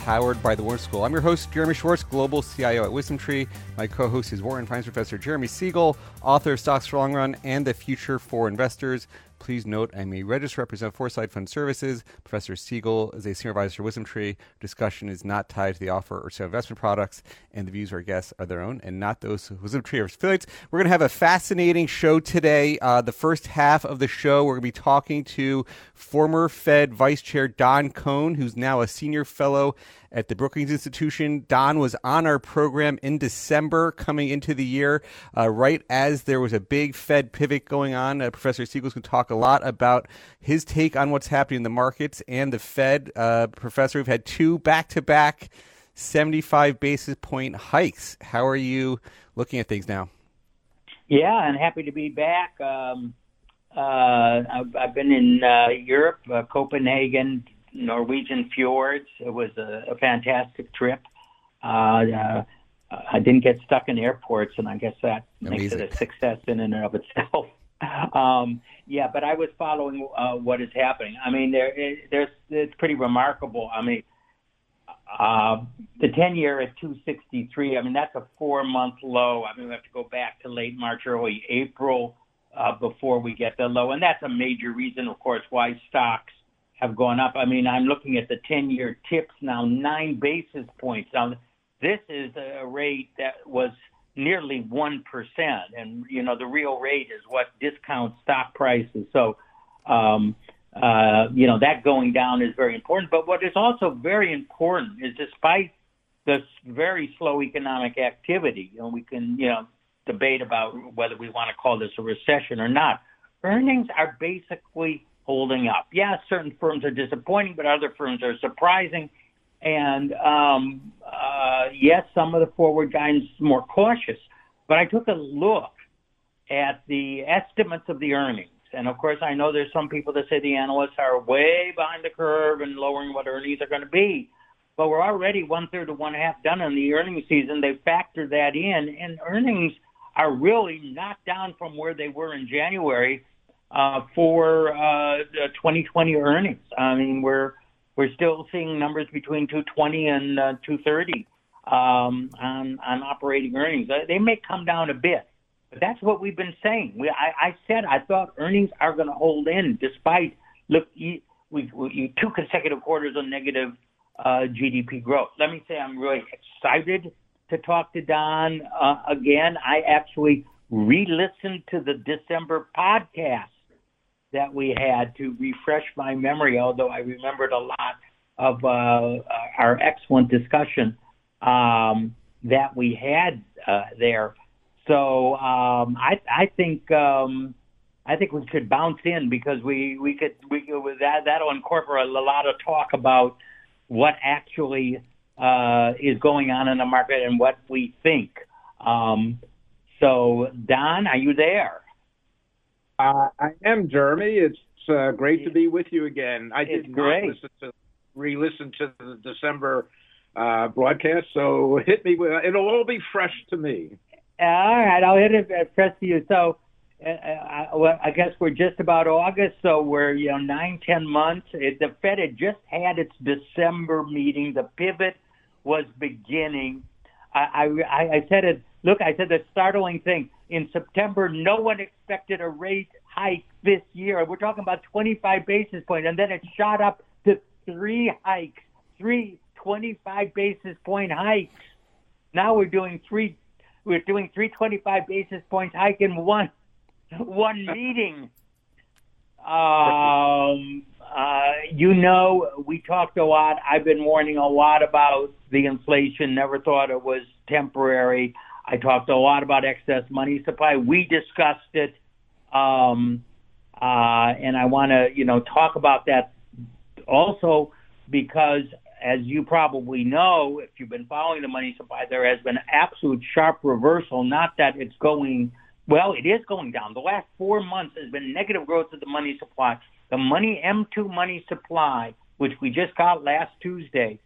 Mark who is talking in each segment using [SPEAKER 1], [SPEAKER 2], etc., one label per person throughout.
[SPEAKER 1] powered by the Wharton School. I'm your host, Jeremy Schwartz, Global CIO at WisdomTree. My co-host is Wharton Finance Professor Jeremy Siegel, author of Stocks for Long Run and The Future for Investors. Please note I'm a registered representative for Foreside Fund Services. Professor Siegel is a senior advisor to WisdomTree. Discussion is not tied to the offer or sale of investment products, and the views of our guests are their own and not those of WisdomTree or affiliates. We're going to have a fascinating show today. Uh, the first half of the show, we're going to be talking to former Fed Vice Chair Don Cohn, who's now a senior fellow at the Brookings Institution. Don was on our program in December coming into the year, uh, right as there was a big Fed pivot going on. Uh, Professor Siegel's going to talk a lot about his take on what's happening in the markets and the Fed. Uh, professor, we've had two back to back 75 basis point hikes. How are you looking at things now?
[SPEAKER 2] Yeah, I'm happy to be back. Um, uh, I've, I've, been in uh, Europe, uh, Copenhagen, Norwegian fjords. It was a, a fantastic trip. Uh, uh, I didn't get stuck in airports, and I guess that Amazing. makes it a success in and of itself. um, yeah, but I was following uh, what is happening. I mean, there, it, there's it's pretty remarkable. I mean, uh, the 10 year at 263. I mean, that's a four month low. I mean, we have to go back to late March, early April uh, before we get the low, and that's a major reason, of course, why stocks have gone up. I mean, I'm looking at the 10 year tips now, nine basis points. Now, this is a rate that was nearly 1%. And, you know, the real rate is what discounts stock prices. So, um, uh, you know, that going down is very important. But what is also very important is despite this very slow economic activity, know, we can, you know, debate about whether we want to call this a recession or not. Earnings are basically holding up. Yeah, certain firms are disappointing, but other firms are surprising. And um, uh, yes, some of the forward guidance is more cautious. But I took a look at the estimates of the earnings. And of course, I know there's some people that say the analysts are way behind the curve and lowering what earnings are going to be. But we're already one third to one half done in the earnings season. They factored that in, and earnings are really knocked down from where they were in January for uh, 2020 earnings. I mean, we're we're still seeing numbers between 220 and uh, 230 um, on on operating earnings. They may come down a bit, but that's what we've been saying. We, I, I said I thought earnings are going to hold in despite look we, we two consecutive quarters of negative uh, GDP growth. Let me say I'm really excited to talk to Don uh, again. I actually re-listened to the December podcast that we had to refresh my memory, although I remembered a lot of uh, our excellent discussion um, that we had uh, there. So um, I, I think um, I think we could bounce in because we we could we that that'll incorporate a lot of talk about what actually uh, is going on in the market and what we think. Um, so Don, are you there?
[SPEAKER 3] Uh, I am Jeremy. It's uh, great to be with you again. I
[SPEAKER 2] did
[SPEAKER 3] not
[SPEAKER 2] great.
[SPEAKER 3] listen to re-listen to the December uh, broadcast, so hit me with it'll all be fresh to me.
[SPEAKER 2] All right, I'll hit it uh, fresh to you. So, uh, I, uh, well, I guess we're just about August, so we're you know nine, ten months. It, the Fed had just had its December meeting. The pivot was beginning. I, I, I said it. Look, I said the startling thing in September, no one expected a rate hike this year. We're talking about 25 basis points, and then it shot up to three hikes, three 25 basis point hikes. Now we're doing three, we're doing three 25 basis points hike in one, one meeting. Um, uh, you know, we talked a lot. I've been warning a lot about the inflation. Never thought it was temporary. I talked a lot about excess money supply. We discussed it, um, uh, and I want to, you know, talk about that also because as you probably know, if you've been following the money supply, there has been absolute sharp reversal. Not that it's going well, it is going down. The last four months has been negative growth of the money supply. The money M2 money supply, which we just got last Tuesday,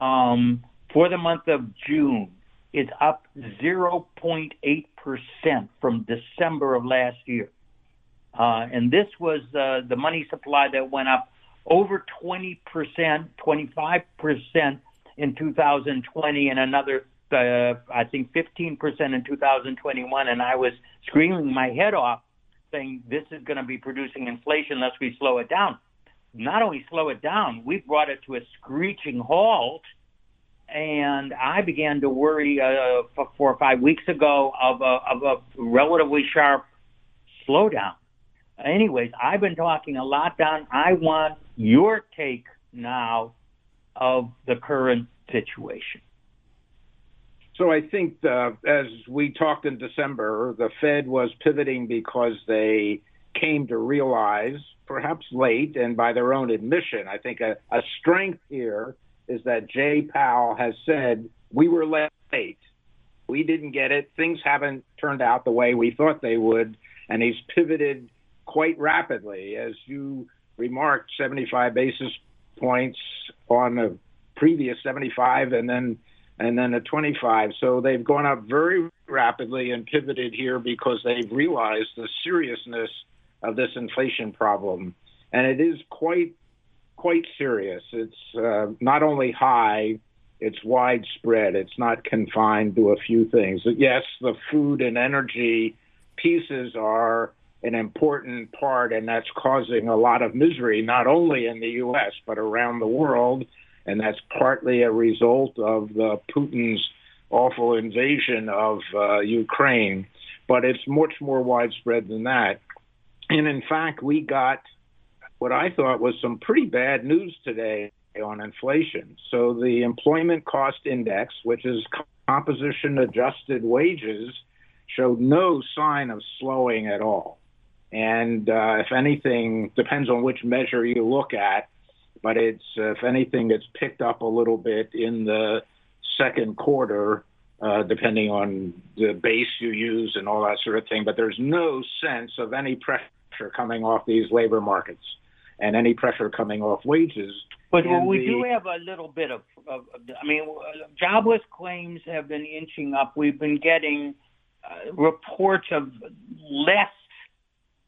[SPEAKER 2] um, for the month of June, is up 0.8 percent from December of last year. Uh, and this was uh, the money supply that went up over 20 percent, 25 percent in 2020, and another uh, I think 15% in 2021, and I was screaming my head off saying this is going to be producing inflation unless we slow it down. Not only slow it down, we brought it to a screeching halt. And I began to worry uh, four or five weeks ago of a, of a relatively sharp slowdown. Anyways, I've been talking a lot, Don. I want your take now of the current situation.
[SPEAKER 3] So I think uh, as we talked in December, the Fed was pivoting because they came to realize, perhaps late and by their own admission, I think a, a strength here is that Jay Powell has said, we were late. We didn't get it. Things haven't turned out the way we thought they would. And he's pivoted quite rapidly. As you remarked, 75 basis points on the previous 75 and then and then a 25. So they've gone up very rapidly and pivoted here because they've realized the seriousness of this inflation problem, and it is quite quite serious. It's uh, not only high, it's widespread. It's not confined to a few things. Yes, the food and energy pieces are an important part, and that's causing a lot of misery, not only in the U.S., but around the world and that's partly a result of uh, Putin's awful invasion of uh, Ukraine. But it's much more widespread than that. And in fact, we got what I thought was some pretty bad news today on inflation. So the employment cost index, which is composition adjusted wages, showed no sign of slowing at all. And uh, if anything, depends on which measure you look at, but it's uh, if anything, it's picked up a little bit in the second quarter, uh, depending on the base you use and all that sort of thing. But there's no sense of any pressure coming off these labor markets and any pressure coming off wages.
[SPEAKER 2] But well, we the, do have a little bit of, of, I mean, jobless claims have been inching up. We've been getting uh, reports of less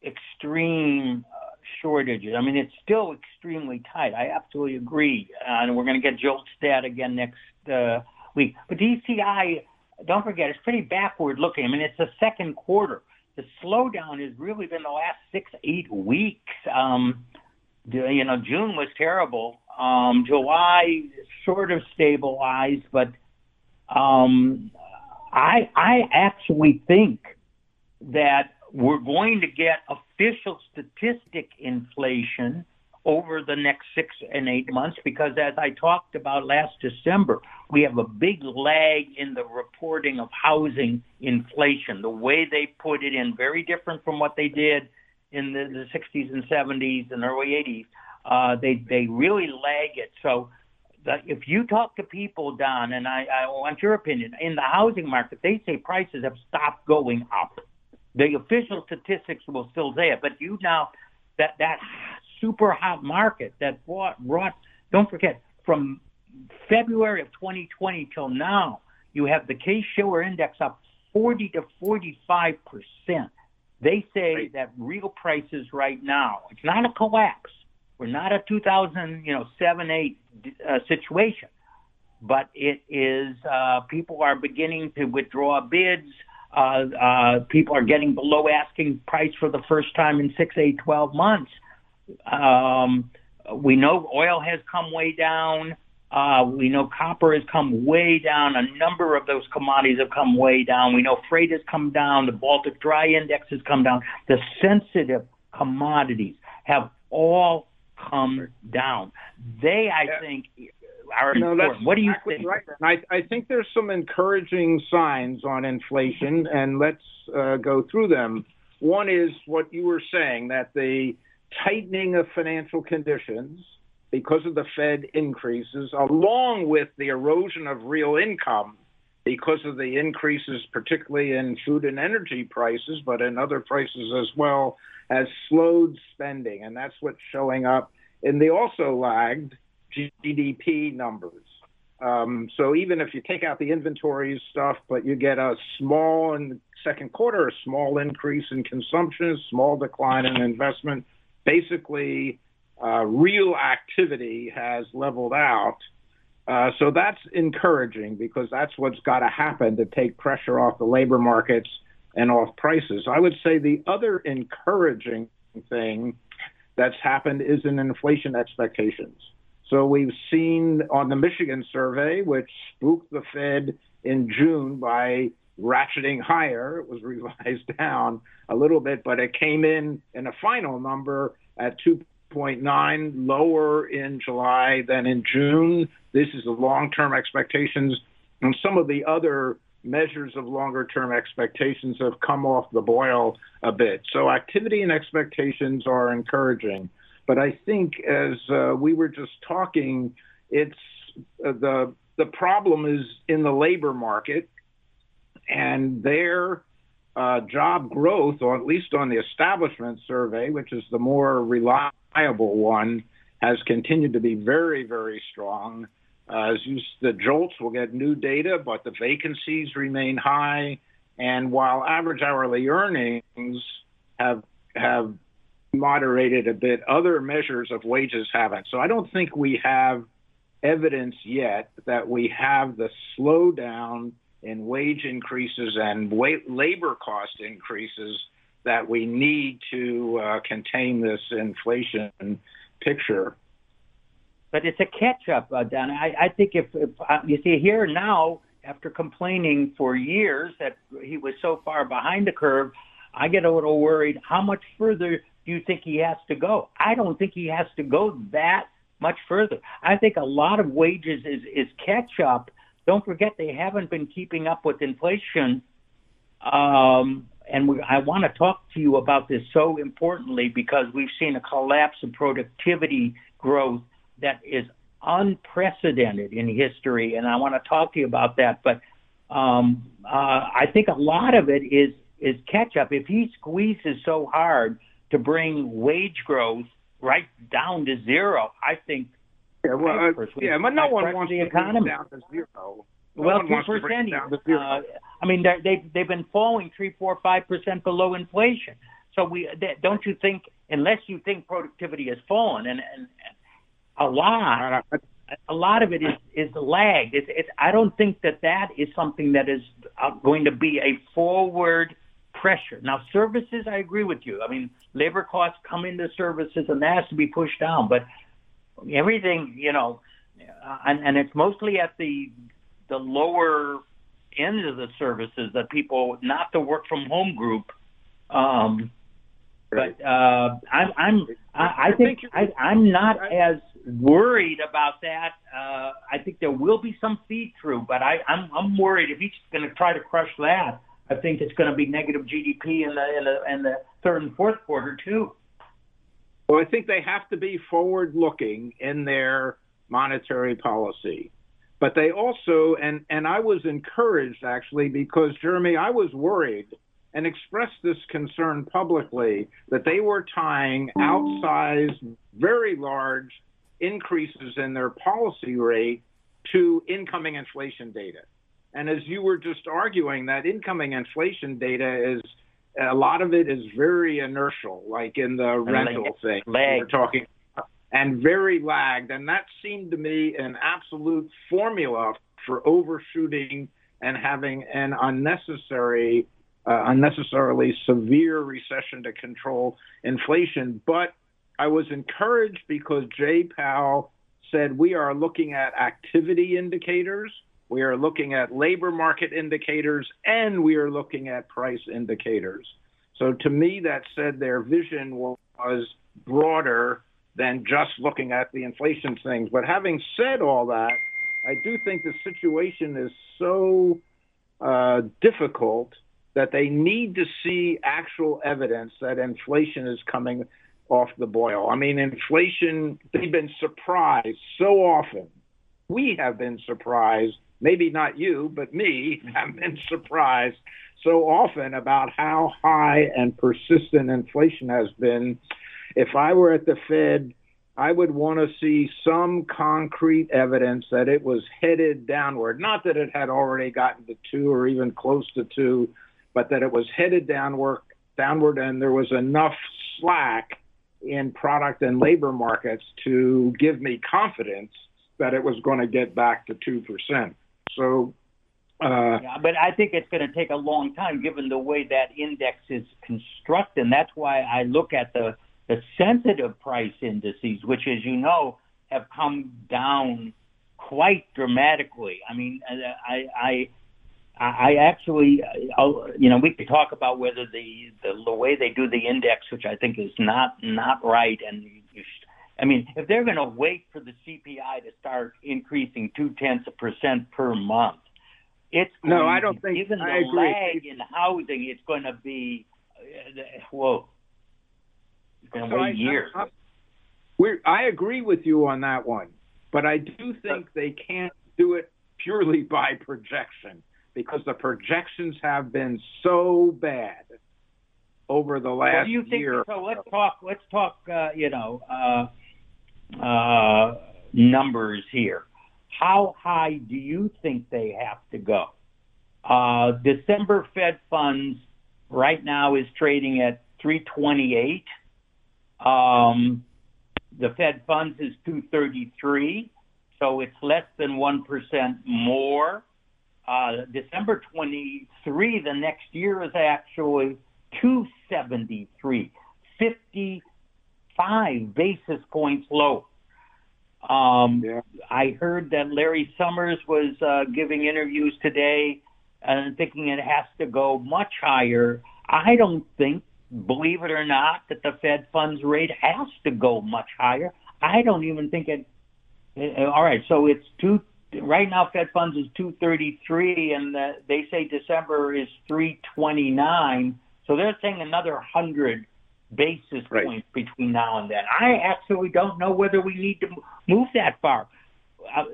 [SPEAKER 2] extreme uh, shortages. I mean, it's still extremely tight. I absolutely agree. Uh, and we're going to get JOLTS data again next uh, week. But ECI, don't forget, it's pretty backward looking. I mean, it's the second quarter. The slowdown has really been the last six, eight weeks. Um, you know, June was terrible. Um, July sort of stabilized, but um, I I actually think that we're going to get official statistic inflation over the next six and eight months because, as I talked about last December, we have a big lag in the reporting of housing inflation. The way they put it in, very different from what they did in the, the 60s and 70s and early 80s. Uh, they they really lag it. So that if you talk to people, Don, and I, I want your opinion in the housing market, they say prices have stopped going up. The official statistics will still say it, but you now that that super hot market that brought brought don't forget from February of 2020 till now, you have the Case Shiller Index up 40 to 45 percent. They say right. that real prices right now, it's not a collapse. We're not a 2000, you know, seven eight uh, situation, but it is. Uh, people are beginning to withdraw bids. Uh, uh, people are getting below asking price for the first time in six, eight, twelve months. Um, we know oil has come way down. Uh, we know copper has come way down. A number of those commodities have come way down. We know freight has come down. The Baltic Dry Index has come down. The sensitive commodities have all come down. They, I think, are no, important. What do you think? Right.
[SPEAKER 3] I, I think there's some encouraging signs on inflation, and let's uh, go through them. One is what you were saying that the tightening of financial conditions because of the Fed increases, along with the erosion of real income because of the increases, particularly in food and energy prices, but in other prices as well, has slowed spending. And that's what's showing up in the also lagged GDP numbers. Um, so even if you take out the inventory stuff, but you get a small in the second quarter, a small increase in consumption, small decline in investment, basically uh, real activity has leveled out. Uh, so that's encouraging because that's what's got to happen to take pressure off the labor markets and off prices. I would say the other encouraging thing that's happened is in inflation expectations. So we've seen on the Michigan survey, which spooked the Fed in June by ratcheting higher. It was revised down a little bit, but it came in in a final number at 2.9, lower in July than in June. This is the long-term expectations, and some of the other measures of longer-term expectations have come off the boil a bit. So activity and expectations are encouraging. But I think, as uh, we were just talking, it's uh, the the problem is in the labor market, and their uh, job growth, or at least on the establishment survey, which is the more reliable one, has continued to be very, very strong. Uh, as you, the JOLTS will get new data, but the vacancies remain high, and while average hourly earnings have have moderated a bit. Other measures of wages haven't. So I don't think we have evidence yet that we have the slowdown in wage increases and labor cost increases that we need to uh, contain this inflation picture.
[SPEAKER 2] But it's a catch up, uh, Don. I, I think if, if uh, you see here now, after complaining for years that he was so far behind the curve, I get a little worried. How much further do you think he has to go? I don't think he has to go that much further. I think a lot of wages is, is catch up. Don't forget they haven't been keeping up with inflation. Um, and we, I want to talk to you about this so importantly because we've seen a collapse of productivity growth that is unprecedented in history, and I want to talk to you about that. But um, uh, I think a lot of it is is catch up. If he squeezes so hard to bring wage growth right down to zero. I think.
[SPEAKER 3] Yeah, well, uh, yeah, but no one wants the economy down to zero. No
[SPEAKER 2] well, two percent. Uh, I mean, they've they've been falling three, four, five percent below inflation. So we they, don't you think, unless you think productivity has fallen, and, and, a lot, a lot of it is is lagged. It's, it's I don't think that that is something that is uh, going to be a forward pressure. Now, services, I agree with you. I mean, labor costs come into services, and that has to be pushed down. But everything, you know, and, and it's mostly at the the lower end of the services that people, not the work from home group. Um, but uh, I'm, I'm, I, I think I, I'm not as worried about that. Uh, I think there will be some feed through, but I, I'm, I'm worried if he's going to try to crush that I think it's going to be negative GDP in the in the in the third and fourth quarter too.
[SPEAKER 3] Well, I think they have to be forward-looking in their monetary policy, but they also and and I was encouraged actually because Jeremy, I was worried and expressed this concern publicly that they were tying outsized, very large increases in their policy rate to incoming inflation data. And as you were just arguing, that incoming inflation data is a lot of it is very inertial, like in the rental thing. We're talking, and very lagged. And that seemed to me an absolute formula for overshooting and having an unnecessary, uh, unnecessarily severe recession to control inflation. But I was encouraged because Jay Powell said we are looking at activity indicators we are looking at labor market indicators and we are looking at price indicators. So to me, that said their vision was broader than just looking at the inflation things. But having said all that, I do think the situation is so uh, difficult that they need to see actual evidence that inflation is coming off the boil. I mean, inflation, they've been surprised so often. We have been surprised, maybe not you, but me, have been surprised so often about how high and persistent inflation has been. If I were at the Fed, I would want to see some concrete evidence that it was headed downward. Not that it had already gotten to two or even close to two, but that it was headed downward, downward, and there was enough slack in product and labor markets to give me confidence that it was going to get back to two percent. So
[SPEAKER 2] uh, yeah, but I think it's going to take a long time given the way that index is constructed. And that's why I look at the, the sensitive price indices, which, as you know, have come down quite dramatically. I mean, I, I, I actually, you know, we could talk about whether the, the the way they do the index, which I think is not not right, and you, should, I mean, if they're going to wait for the CPI to start increasing two tenths of percent per month, it's
[SPEAKER 3] no, I don't think.
[SPEAKER 2] Given the
[SPEAKER 3] agree.
[SPEAKER 2] lag in housing, it's going to be uh, whoa. It's going to so I, years. I,
[SPEAKER 3] I, I agree with you on that one, but I do think they can't do it purely by projection because the projections have been so bad over the last
[SPEAKER 2] what do you think,
[SPEAKER 3] year.
[SPEAKER 2] So let's talk. Let's talk. Uh, you know, uh, uh, numbers here. How high do you think they have to go? Uh, December Fed funds right now is trading at 328. Um, the Fed funds is 233, so it's less than 1% more. Uh, December 23, the next year is actually 273, 55 basis points low. Um, yeah. I heard that Larry Summers was uh, giving interviews today and thinking it has to go much higher. I don't think, believe it or not, that the Fed funds rate has to go much higher. I don't even think it. All right, so it's two. Right now, Fed funds is 233, and the, they say December is 329. So they're saying another 100 basis right. points between now and then. I actually don't know whether we need to move that far. Uh,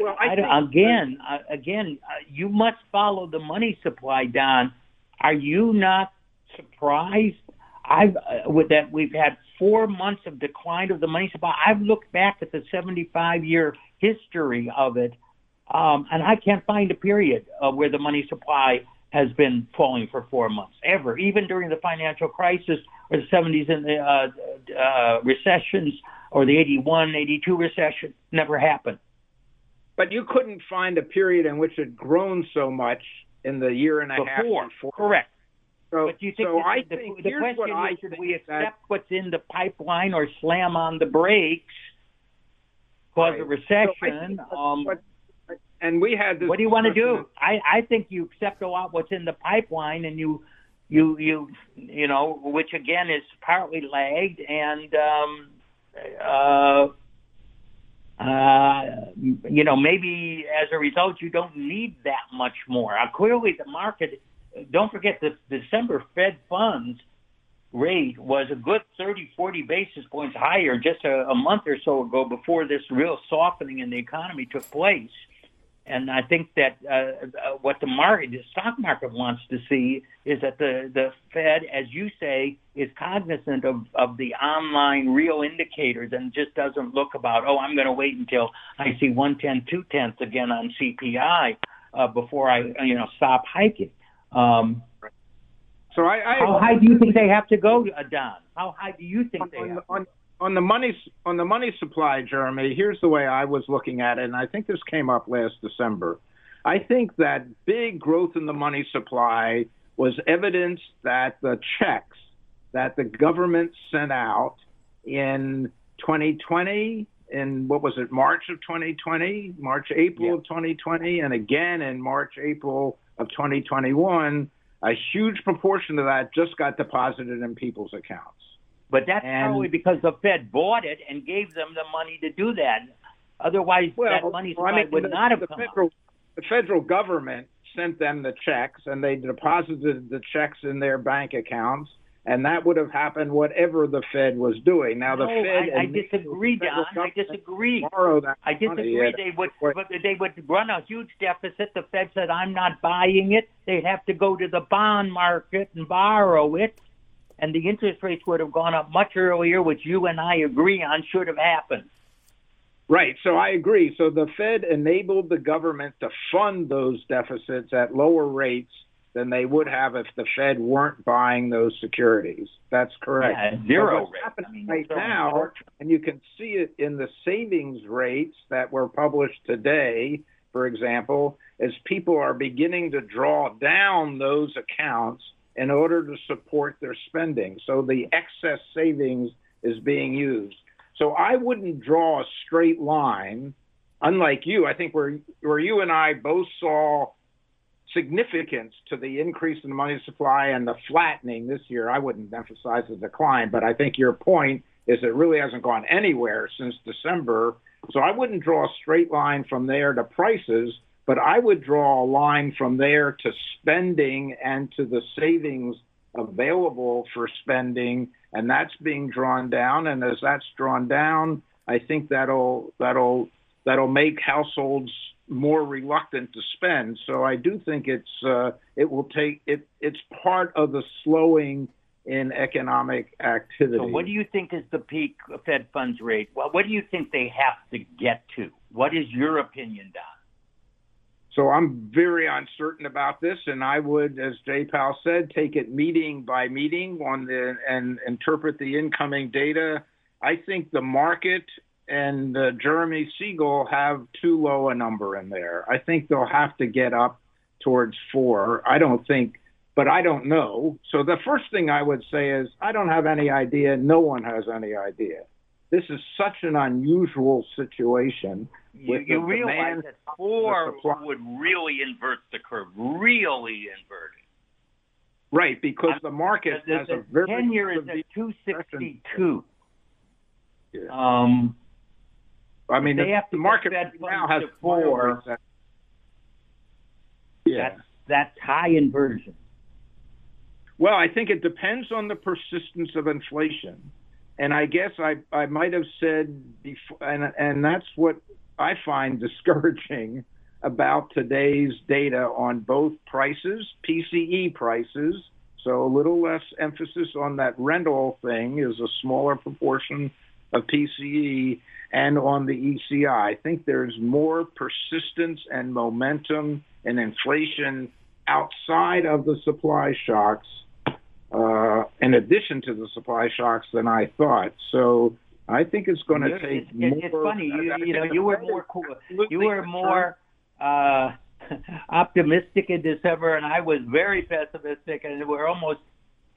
[SPEAKER 2] well, I I again, uh, again, uh, you must follow the money supply, Don. Are you not surprised? I've uh, with that we've had four months of decline of the money supply. I've looked back at the 75 year history of it, um, and I can't find a period uh, where the money supply has been falling for four months ever. Even during the financial crisis or the 70s and the uh, uh, recessions or the 81, 82 recession, never happened.
[SPEAKER 3] But you couldn't find a period in which it grown so much in the year and a
[SPEAKER 2] before,
[SPEAKER 3] half before.
[SPEAKER 2] Correct.
[SPEAKER 3] So,
[SPEAKER 2] but you think
[SPEAKER 3] so
[SPEAKER 2] the,
[SPEAKER 3] I
[SPEAKER 2] the,
[SPEAKER 3] think
[SPEAKER 2] the question is, should we accept
[SPEAKER 3] that,
[SPEAKER 2] what's in the pipeline or slam on the brakes, cause
[SPEAKER 3] right.
[SPEAKER 2] a recession?
[SPEAKER 3] So
[SPEAKER 2] um,
[SPEAKER 3] what, and we had this.
[SPEAKER 2] What do you want to do? I, I think you accept a lot what's in the pipeline, and you, you, you, you know, which again is partly lagged, and um, uh, uh, you know, maybe as a result, you don't need that much more. Uh, clearly, the market. Don't forget the December Fed funds rate was a good 30, 40 basis points higher just a, a month or so ago before this real softening in the economy took place. And I think that uh, uh, what the market, the stock market wants to see is that the, the Fed, as you say, is cognizant of, of the online real indicators and just doesn't look about, oh, I'm going to wait until I see one tenth, two tenths again on CPI uh, before I, you know, stop hiking. Um,
[SPEAKER 3] so I, I
[SPEAKER 2] how high do you think they have to go, uh, Don? How high do you think they
[SPEAKER 3] on,
[SPEAKER 2] have?
[SPEAKER 3] On, on the money on the money supply, Jeremy, here's the way I was looking at it, and I think this came up last December. I think that big growth in the money supply was evidence that the checks that the government sent out in 2020, in what was it, March of 2020, March, April yeah. of 2020, and again in March, April of 2021, a huge proportion of that just got deposited in people's accounts.
[SPEAKER 2] But that's and, probably because the Fed bought it and gave them the money to do that. Otherwise,
[SPEAKER 3] well,
[SPEAKER 2] that money well, I mean, would
[SPEAKER 3] the,
[SPEAKER 2] not have
[SPEAKER 3] the
[SPEAKER 2] come
[SPEAKER 3] federal,
[SPEAKER 2] out.
[SPEAKER 3] The federal government sent them the checks, and they deposited the checks in their bank accounts, and that would have happened whatever the Fed was doing. Now the
[SPEAKER 2] no,
[SPEAKER 3] Fed.
[SPEAKER 2] I, I disagree, Don. I disagree. I
[SPEAKER 3] disagree.
[SPEAKER 2] They would, they would run a huge deficit. The Fed said, "I'm not buying it." They'd have to go to the bond market and borrow it, and the interest rates would have gone up much earlier, which you and I agree on should have happened.
[SPEAKER 3] Right. So I agree. So the Fed enabled the government to fund those deficits at lower rates than they would have if the Fed weren't buying those securities. That's correct.
[SPEAKER 2] Yeah, zero
[SPEAKER 3] what's happening I mean, right now, and you can see it in the savings rates that were published today, for example, as people are beginning to draw down those accounts in order to support their spending. So the excess savings is being used. So I wouldn't draw a straight line. Unlike you, I think where where you and I both saw significance to the increase in the money supply and the flattening this year. I wouldn't emphasize the decline, but I think your point is it really hasn't gone anywhere since December. So I wouldn't draw a straight line from there to prices, but I would draw a line from there to spending and to the savings available for spending, and that's being drawn down. And as that's drawn down, I think that'll that'll that'll make households more reluctant to spend. So I do think it's uh, it will take it. It's part of the slowing in economic activity.
[SPEAKER 2] So what do you think is the peak Fed funds rate? Well, what do you think they have to get to? What is your opinion, Don?
[SPEAKER 3] So I'm very uncertain about this, and I would, as Jay Powell said, take it meeting by meeting on the and interpret the incoming data. I think the market and uh, Jeremy Siegel have too low a number in there. I think they'll have to get up towards four. I don't think, but I don't know. So the first thing I would say is I don't have any idea. No one has any idea. This is such an unusual situation.
[SPEAKER 2] You, you realize that four would really invert the curve, really invert it.
[SPEAKER 3] Right, because the market the, has
[SPEAKER 2] the
[SPEAKER 3] a very
[SPEAKER 2] ten year is at two sixty two. Um,
[SPEAKER 3] I mean, they
[SPEAKER 2] the,
[SPEAKER 3] the market now has four.
[SPEAKER 2] Yeah. That's, that's high inversion.
[SPEAKER 3] Well, I think it depends on the persistence of inflation. And I guess I, I might have said before, and, and that's what I find discouraging about today's data on both prices, PCE prices. So a little less emphasis on that rental thing is a smaller proportion of PCE and on the ECI. I think there's more persistence and momentum in inflation outside of the supply shocks, uh, in addition to the supply shocks, than I thought. So I think it's going to take
[SPEAKER 2] it's,
[SPEAKER 3] more.
[SPEAKER 2] It's funny, you, you know, you were more cool. You were more uh, optimistic in December, and I was very pessimistic, and we're almost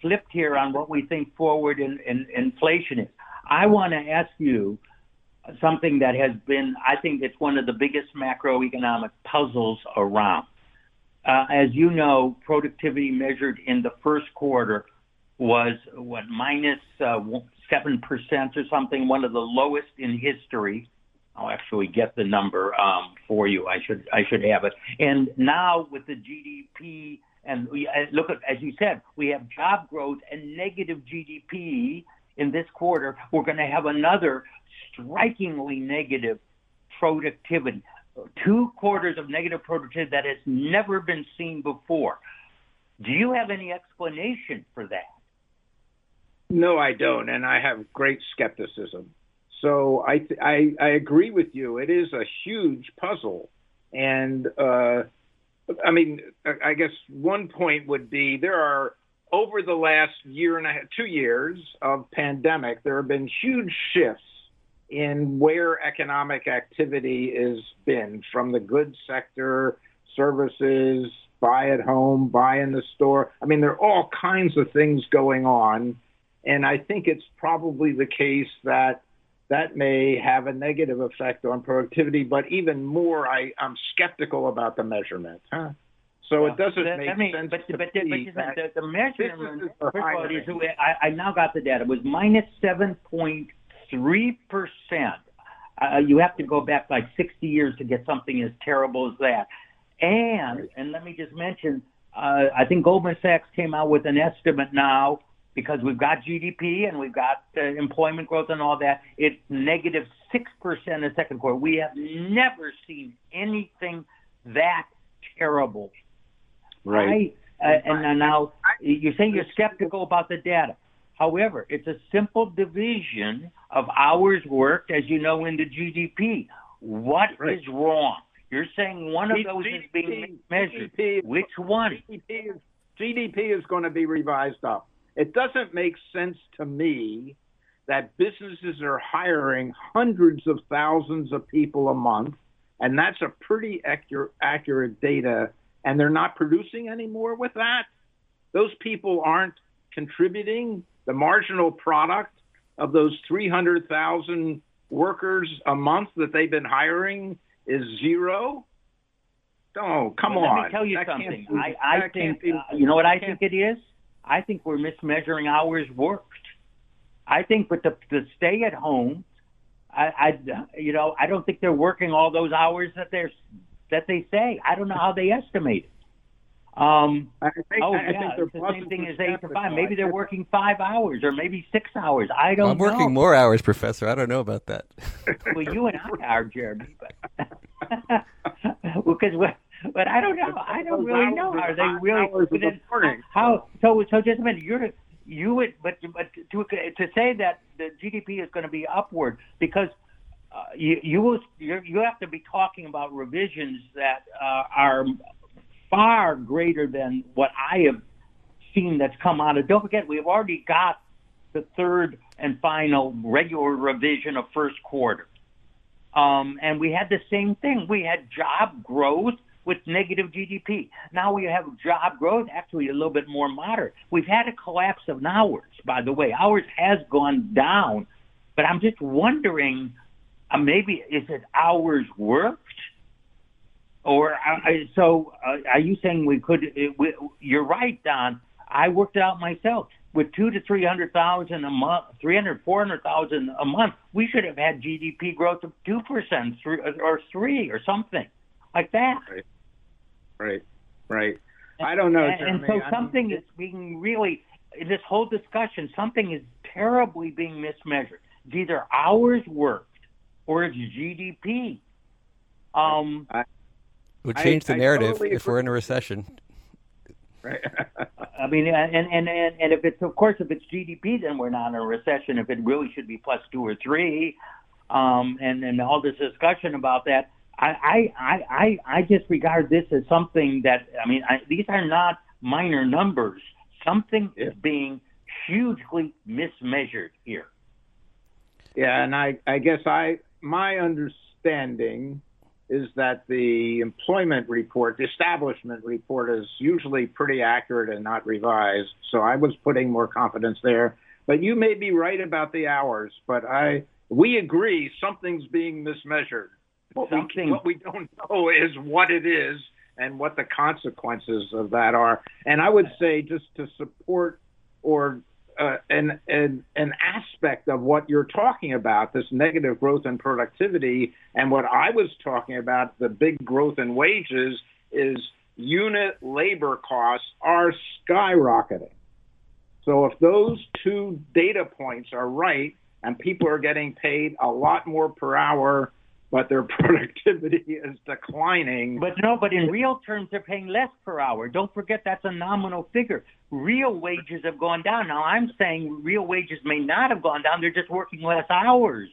[SPEAKER 2] flipped here on what we think forward in, in inflation is. I want to ask you something that has been, I think it's one of the biggest macroeconomic puzzles around. Uh, as you know, productivity measured in the first quarter was what minus uh, seven percent or something, one of the lowest in history. I'll actually get the number um, for you. I should I should have it. And now with the GDP and we, uh, look at as you said, we have job growth and negative GDP in this quarter. We're going to have another strikingly negative productivity. Two quarters of negative productivity that has never been seen before. Do you have any explanation for that?
[SPEAKER 3] No, I don't, and I have great skepticism. So I th- I, I agree with you. It is a huge puzzle, and uh, I mean, I guess one point would be there are over the last year and a half, two years of pandemic, there have been huge shifts in where economic activity has been from the goods sector, services, buy at home, buy in the store. I mean, there are all kinds of things going on. And I think it's probably the case that that may have a negative effect on productivity, but even more, I, I'm skeptical about the measurement. Huh? So well, it doesn't that, make I mean, sense.
[SPEAKER 2] But,
[SPEAKER 3] to
[SPEAKER 2] but, but, the, the measurement, first of all, is, I, I now got the data, it was minus 7.3%. Uh, you have to go back like 60 years to get something as terrible as that. And, and let me just mention, uh, I think Goldman Sachs came out with an estimate now because we've got GDP and we've got uh, employment growth and all that. It's negative 6% in the second quarter. We have never seen anything that terrible.
[SPEAKER 3] Right.
[SPEAKER 2] I, uh, and now you're saying you're skeptical about the data. However, it's a simple division of hours worked, as you know, into GDP. What
[SPEAKER 3] Right.
[SPEAKER 2] is wrong? You're saying one of
[SPEAKER 3] G-
[SPEAKER 2] those is being measured.
[SPEAKER 3] GDP
[SPEAKER 2] Which one?
[SPEAKER 3] GDP is, GDP is going to be revised up. It doesn't make sense to me that businesses are hiring hundreds of thousands of people a month, and that's a pretty accurate, accurate data, and they're not producing any more with that. Those people aren't contributing. The marginal product of those 300,000 workers a month that they've been hiring is zero. Oh, come
[SPEAKER 2] Well,
[SPEAKER 3] on.
[SPEAKER 2] Let me tell you
[SPEAKER 3] That
[SPEAKER 2] something. I, I think,
[SPEAKER 3] be-
[SPEAKER 2] uh, you know what I think it is? I think we're mismeasuring hours worked. I think with the, the stay at home, I, I, you know, I don't think they're working all those hours that they're, that they say. I don't know how they estimate it. Um,
[SPEAKER 3] I think,
[SPEAKER 2] oh
[SPEAKER 3] I
[SPEAKER 2] yeah,
[SPEAKER 3] think
[SPEAKER 2] it's the same thing as eight to five. Maybe they're working five hours or maybe six hours. I don't know.
[SPEAKER 1] I'm working
[SPEAKER 2] know.
[SPEAKER 1] more hours, Professor. I don't know about that.
[SPEAKER 2] Well, you and I are, Jeremy, but because well, but I don't know. I don't really know.
[SPEAKER 3] are
[SPEAKER 2] Are they really?
[SPEAKER 3] hours of
[SPEAKER 2] but
[SPEAKER 3] the
[SPEAKER 2] then
[SPEAKER 3] morning.
[SPEAKER 2] How? So so just a minute. You're you would, but but to to say that the GDP is going to be upward because. Uh, you you you have to be talking about revisions that uh, are far greater than what I have seen that's come out of. Don't forget, we have already got the third and final regular revision of first quarter. Um, and we had the same thing. We had job growth with negative GDP. Now we have job growth, actually a little bit more moderate. We've had a collapse of hours, by the way. Hours has gone down, but I'm just wondering, uh, maybe is it hours worked? Or uh, I- so, uh, are you saying we could? It, we, you're right, Don. I worked it out myself. With two to three hundred thousand a month, three hundred, four hundred thousand a month, we should have had GDP growth of two percent, or three or something like that.
[SPEAKER 3] Right, right. right. I don't know,
[SPEAKER 2] And, and so
[SPEAKER 3] I mean,
[SPEAKER 2] something
[SPEAKER 3] it-
[SPEAKER 2] is being really in this whole discussion. Something is terribly being mismeasured. It's either hours worked or it's GDP. Um,
[SPEAKER 1] Would
[SPEAKER 3] I-
[SPEAKER 1] change the narrative
[SPEAKER 3] totally
[SPEAKER 1] if we're in a recession.
[SPEAKER 3] Right.
[SPEAKER 2] I mean, and, and and and if it's of course if it's GDP, then we're not in a recession. If it really should be plus two or three, um, and and all this discussion about that, I I I I I just regard this as something that I mean, I, these are not minor numbers. Something
[SPEAKER 3] Yeah.
[SPEAKER 2] is being hugely mismeasured here.
[SPEAKER 3] Yeah, and I, I guess I my understanding is that the employment report, the establishment report, is usually pretty accurate and not revised. So I was putting more confidence there. But you may be right about the hours. But I we agree something's being mismeasured. What,
[SPEAKER 2] Something-
[SPEAKER 3] we, what we don't know is what it is and what the consequences of that are. And I would say just to support or uh, an, an an aspect of what you're talking about, this negative growth in productivity, and what I was talking about, the big growth in wages, is unit labor costs are skyrocketing. So if those two data points are right, and people are getting paid a lot more per hour, but their productivity is declining,
[SPEAKER 2] But no, but in real terms, they're paying less per hour. Don't forget that's a nominal figure. Real wages have gone down. Now I'm saying real wages may not have gone down. They're just working less hours.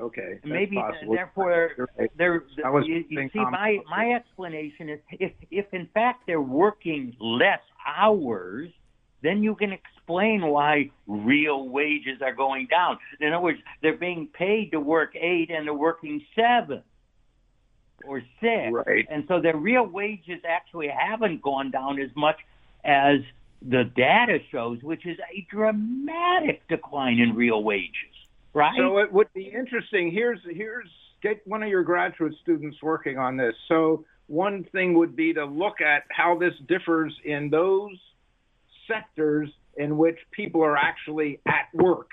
[SPEAKER 3] okay,
[SPEAKER 2] Maybe
[SPEAKER 3] possible.
[SPEAKER 2] therefore they're
[SPEAKER 3] I was
[SPEAKER 2] you, you see my my explanation is if if in fact they're working less hours then you can explain why real wages are going down in other words they're being paid to work 8 and they're working 7 or 6
[SPEAKER 3] Right.
[SPEAKER 2] and so their real wages actually haven't gone down as much as the data shows which is a dramatic decline in real wages right
[SPEAKER 3] So it would be interesting. Here's here's get one of your graduate students working on this. So one thing would be to look at how this differs in those sectors in which people are actually at work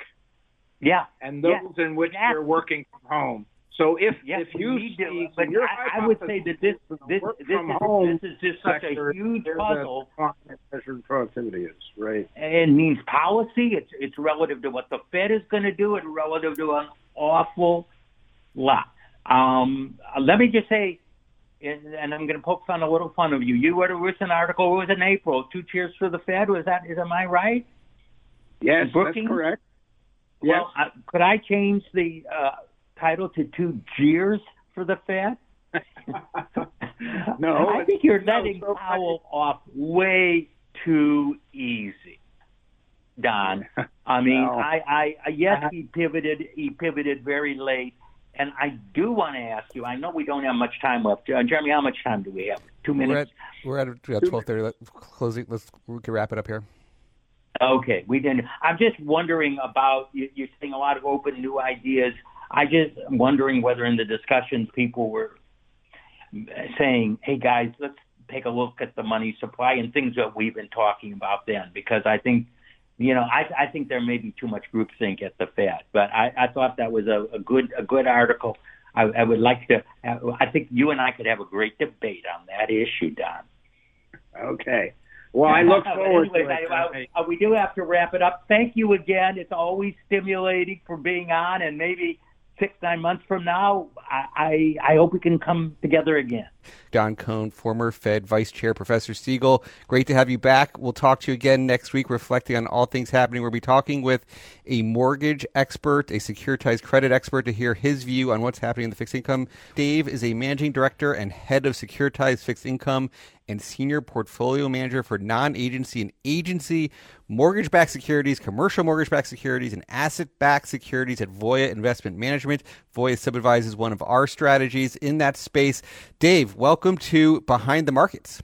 [SPEAKER 2] yeah
[SPEAKER 3] and those
[SPEAKER 2] Yeah,
[SPEAKER 3] in which
[SPEAKER 2] exactly.
[SPEAKER 3] they're working from home. So if
[SPEAKER 2] Yes,
[SPEAKER 3] if you
[SPEAKER 2] to, but
[SPEAKER 3] your
[SPEAKER 2] I, I would say that this
[SPEAKER 3] hypothesis is the
[SPEAKER 2] this this is,
[SPEAKER 3] home
[SPEAKER 2] this is just such a huge puzzle.
[SPEAKER 3] measured productivity is, right?
[SPEAKER 2] It means policy. It's it's relative to what the Fed is going to do, and relative to an awful lot. Um, let me just say, and I'm going to poke fun a little fun of you. You wrote a recent article. It was in April. Two cheers for the Fed. Was that? Is am I right?
[SPEAKER 3] Yes, that's correct.
[SPEAKER 2] Well, yes. uh, could I change the uh, title to two jeers for the Fed?
[SPEAKER 3] no,
[SPEAKER 2] I think you're letting no, so Powell off way too easy, Don. I mean, no. I, I, yes, he pivoted. He pivoted very late, and I do want to ask you. I know we don't have much time left, uh, Jeremy. How much time do we have? Two minutes.
[SPEAKER 1] We're at, we're at twelve thirty. Let's close. Let's we can wrap it up here.
[SPEAKER 2] Okay, we didn't. I'm just wondering about you, you're saying a lot of open new ideas. I just am wondering whether in the discussions people were saying, "Hey guys, let's take a look at the money supply and things that we've been talking about then," because I think, you know, I, I think there may be too much groupthink at the Fed. But I, I thought that was a, a good a good article. I, I would like to. I think you and I could have a great debate on that issue, Don.
[SPEAKER 3] Okay. Well, I look forward
[SPEAKER 2] anyway, to it. I, I, we do have to wrap it up. Thank you again. It's always stimulating for being on, and maybe six, nine months from now, I, I, I hope we can come together again.
[SPEAKER 1] Don Kohn, former Fed Vice Chair, Professor Siegel. Great to have you back. We'll talk to you again next week, reflecting on all things happening. We'll be talking with a mortgage expert, a securitized credit expert, to hear his view on what's happening in the fixed income. Dave is a managing director and head of securitized fixed income and senior portfolio manager for non agency and agency mortgage backed securities, commercial mortgage backed securities, and asset backed securities at Voya Investment Management. Voya subadvises one of our strategies in that space. Dave, welcome to Behind the Markets.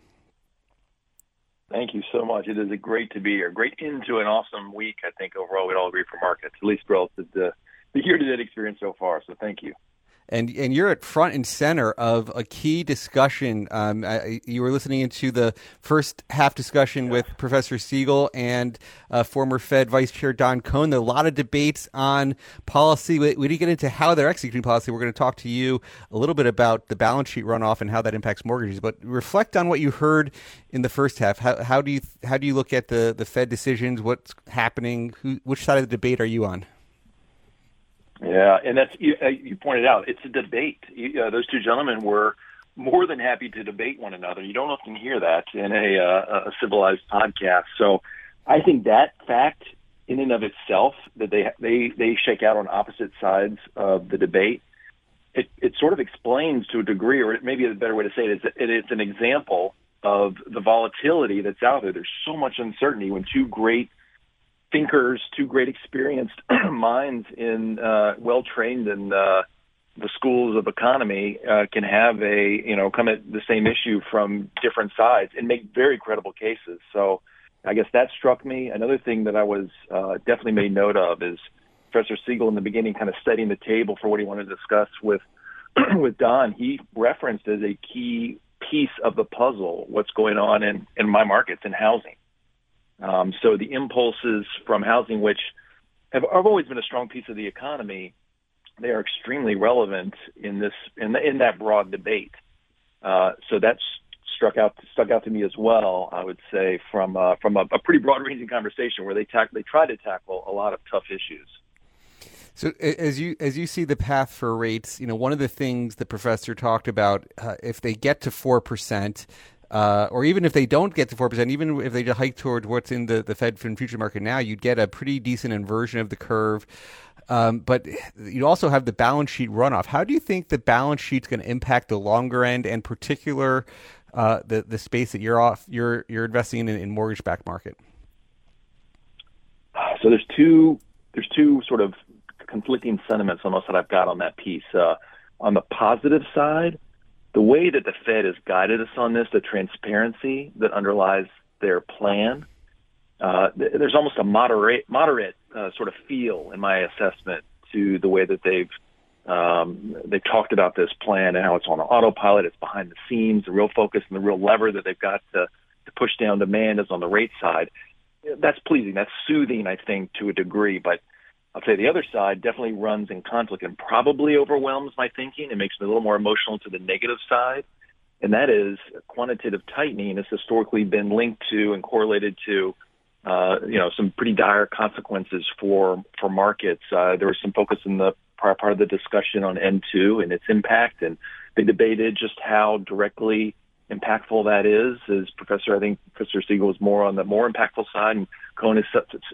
[SPEAKER 4] Thank you so much. It is a great to be here. Great into an awesome week, I think, overall, we'd all agree for markets, at least relative to the year to date experience so far. So thank you
[SPEAKER 1] and and you're at front and center of a key discussion. Um, I, you were listening into the first half discussion yeah. with Professor Siegel and uh, former Fed Vice Chair Don Kohn. There are a lot of debates on policy. We, we didn't get into how they're executing policy. We're going to talk to you a little bit about the balance sheet runoff and how that impacts mortgages. But reflect on what you heard in the first half. How, how do you how do you look at the the Fed decisions? What's happening? Who, which side of the debate are you on?
[SPEAKER 4] Yeah, and that's you, uh, you pointed out. It's a debate. You, uh, those two gentlemen were more than happy to debate one another. You don't often hear that in a, uh, a civilized podcast. So, I think that fact, in and of itself, that they they they shake out on opposite sides of the debate, it it sort of explains to a degree, or maybe a better way to say it is, it, it's an example of the volatility that's out there. There's so much uncertainty when two great thinkers, two great experienced minds in uh, well trained in uh, the schools of economy uh, can have a you know come at the same issue from different sides and make very credible cases. So I guess that struck me. Another thing that I was uh, definitely made note of is Professor Siegel in the beginning kind of setting the table for what he wanted to discuss with with Don. He referenced as a key piece of the puzzle what's going on in in my markets in housing. Um, so the impulses from housing, which have, have always been a strong piece of the economy, they are extremely relevant in this in, the, in that broad debate. Uh, so that's struck out stuck out to me as well. I would say from uh, from a, a pretty broad ranging conversation where they tack they try to tackle a lot of tough issues.
[SPEAKER 1] So as you as you see the path for rates, you know one of the things the professor talked about, uh, if they get to four percent, uh, or even if they don't get to 4%, even if they just hike toward what's in the, the Fed fund future market now, you'd get a pretty decent inversion of the curve. Um, but you also have the balance sheet runoff. How do you think the balance sheet's going to impact the longer end and particular uh, the the space that you're off you're you're investing in in mortgage backed market?
[SPEAKER 4] So there's two there's two sort of conflicting sentiments almost that I've got on that piece. Uh, on the positive side, the way that the Fed has guided us on this, the transparency that underlies their plan, uh, there's almost a moderate, moderate uh, sort of feel in my assessment to the way that they've um, they've talked about this plan and how it's on autopilot. It's behind the scenes. The real focus and the real lever that they've got to, to push down demand is on the rate side. That's pleasing. That's soothing, I think, to a degree. But I'll say the other side definitely runs in conflict and probably overwhelms my thinking and makes me a little more emotional to the negative side. and that is quantitative tightening has historically been linked to and correlated to uh, you know some pretty dire consequences for for markets. Uh, there was some focus in the prior part of the discussion on M2 and its impact, and they debated just how directly impactful that is. As Professor, I think Professor Siegel was more on the more impactful side, and Kohn is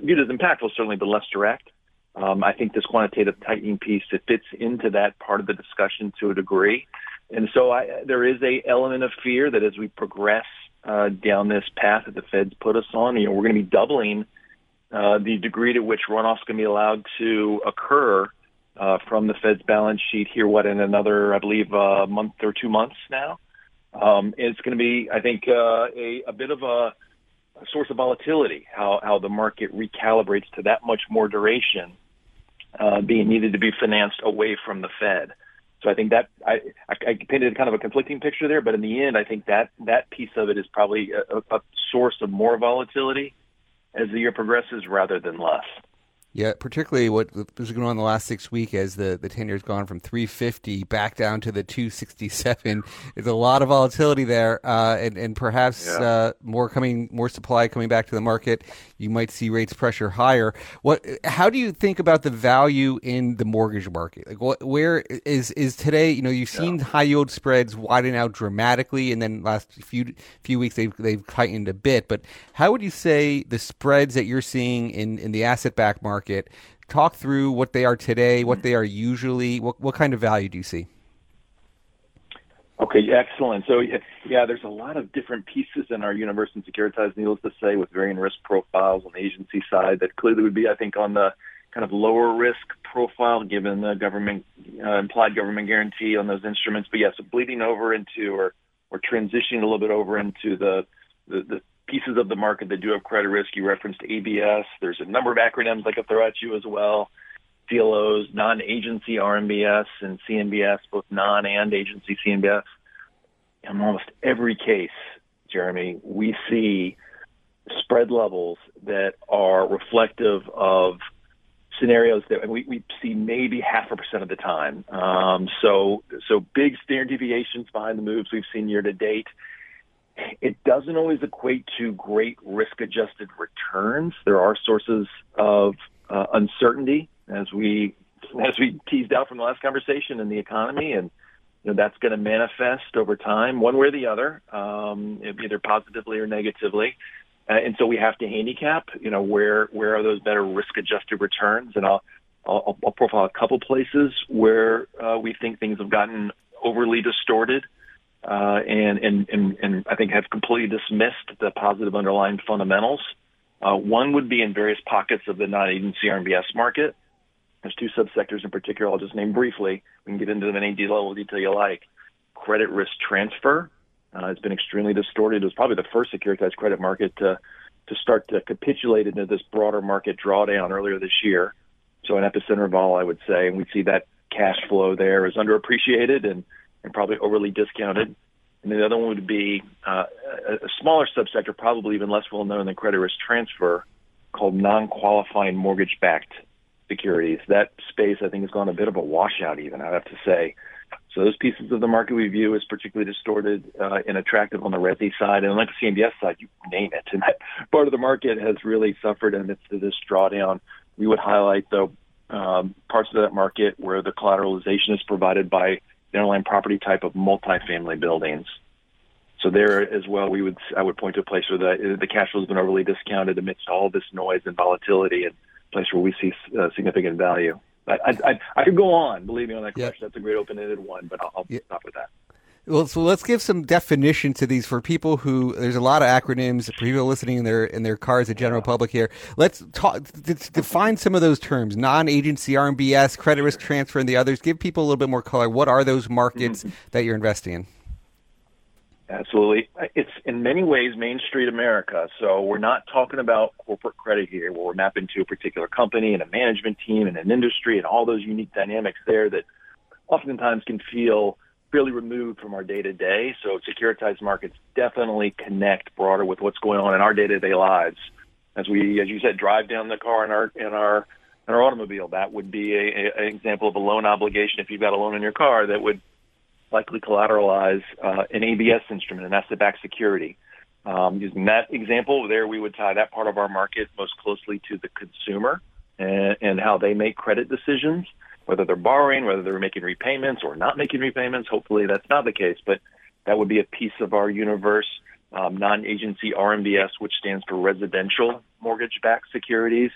[SPEAKER 4] viewed as impactful certainly, but less direct. Um, I think this quantitative tightening piece it fits into that part of the discussion to a degree, and so I, there is a element of fear that as we progress uh, down this path that the Fed's put us on, you know, we're going to be doubling uh, the degree to which runoff's going to be allowed to occur uh, from the Fed's balance sheet here. What in another, I believe, a uh, month or two months now. Um, it's going to be, I think, uh, a, a bit of a, a source of volatility. How how the market recalibrates to that much more duration uh, being needed to be financed away from the Fed. So I think that I, I, painted kind of a conflicting picture there, but in the end, I think that that piece of it is probably a, a source of more volatility as the year progresses rather than less.
[SPEAKER 1] Yeah, particularly what was going on in the last six weeks as the, the 10 years gone from 350 back down to the 267. There's a lot of volatility there, uh, and, and perhaps yeah. uh, more coming, more supply coming back to the market. You might see rates pressure higher. What? How do you think about the value in the mortgage market? Like, what, where is is today? You know, you've seen yeah. high yield spreads widen out dramatically, and then last few few weeks they've they've tightened a bit. But how would you say the spreads that you're seeing in in the asset back market market. Talk through what they are today, what they are usually. What, what kind of value do you see?
[SPEAKER 4] Okay, excellent. So yeah, there's a lot of different pieces in our universe and securitized, needless to say, with varying risk profiles on the agency side that clearly would be, I think, on the kind of lower risk profile given the government uh, implied government guarantee on those instruments. But yes, yeah, so bleeding over into or or transitioning a little bit over into the the, the pieces of the market that do have credit risk. You referenced ABS. There's a number of acronyms I could throw at you as well. CLOs, non-agency RMBS and CMBS, both non and agency CMBS. In almost every case, Jeremy, we see spread levels that are reflective of scenarios that we, we see maybe half a percent of the time. Um, so, so big standard deviations behind the moves we've seen year to date. It doesn't always equate to great risk adjusted returns. There are sources of uh, uncertainty as we as we teased out from the last conversation in the economy and you know that's going to manifest over time one way or the other um, either positively or negatively. Uh, and so we have to handicap you know where where are those better risk adjusted returns? And I'll, I'll I'll profile a couple places where uh, we think things have gotten overly distorted uh, and, and, and, and I think have completely dismissed the positive underlying fundamentals. Uh, one would be in various pockets of the non-agency RMBS market. There's two subsectors in particular I'll just name briefly. We can get into them in any level detail you like. Credit risk transfer uh, has been extremely distorted. It was probably the first securitized credit market to, to start to capitulate into this broader market drawdown earlier this year. So an epicenter of all, I would say, and we see that cash flow there is underappreciated and and probably overly discounted. And then the other one would be uh, a smaller subsector, probably even less well known than credit risk transfer, called non-qualifying mortgage-backed securities. That space, I think, has gone a bit of a washout. Even I'd have to say. So those pieces of the market we view as particularly distorted uh, and attractive on the resi side, and like the CMBS side, you name it. And that part of the market has really suffered amidst this drawdown. We would highlight though um, parts of that market where the collateralization is provided by the underlying property type of multifamily buildings. So there as well, we would I would point to a place where the the cash flow has been overly discounted amidst all this noise and volatility, and a place where we see uh, significant value. I, I, I could go on, believe me, on that question. Yep. That's a great open-ended one, but I'll, I'll yep. stop with that.
[SPEAKER 1] Well, so let's give some definition to these for people who. There's a lot of acronyms for people listening in their in their cars. The general public here. Let's talk. Define some of those terms: non-agency RMBS, credit risk transfer, and the others. Give people a little bit more color. What are those markets mm-hmm. that you're investing in?
[SPEAKER 4] Absolutely. It's in many ways Main Street America. So we're not talking about corporate credit here where we're mapping to a particular company and a management team and an industry and all those unique dynamics there that oftentimes can feel fairly removed from our day to day. So securitized markets definitely connect broader with what's going on in our day to day lives. As we, as you said, drive down the car in our in our in our automobile, that would be a, a, an example of a loan obligation. If you've got a loan in your car, that would likely collateralize uh, an ABS instrument, an asset-backed security. Um, using that example, there we would tie that part of our market most closely to the consumer and, and how they make credit decisions, whether they're borrowing, whether they're making repayments or not making repayments. Hopefully, that's not the case, but that would be a piece of our universe. Um, non-agency RMBS, which stands for residential mortgage-backed securities.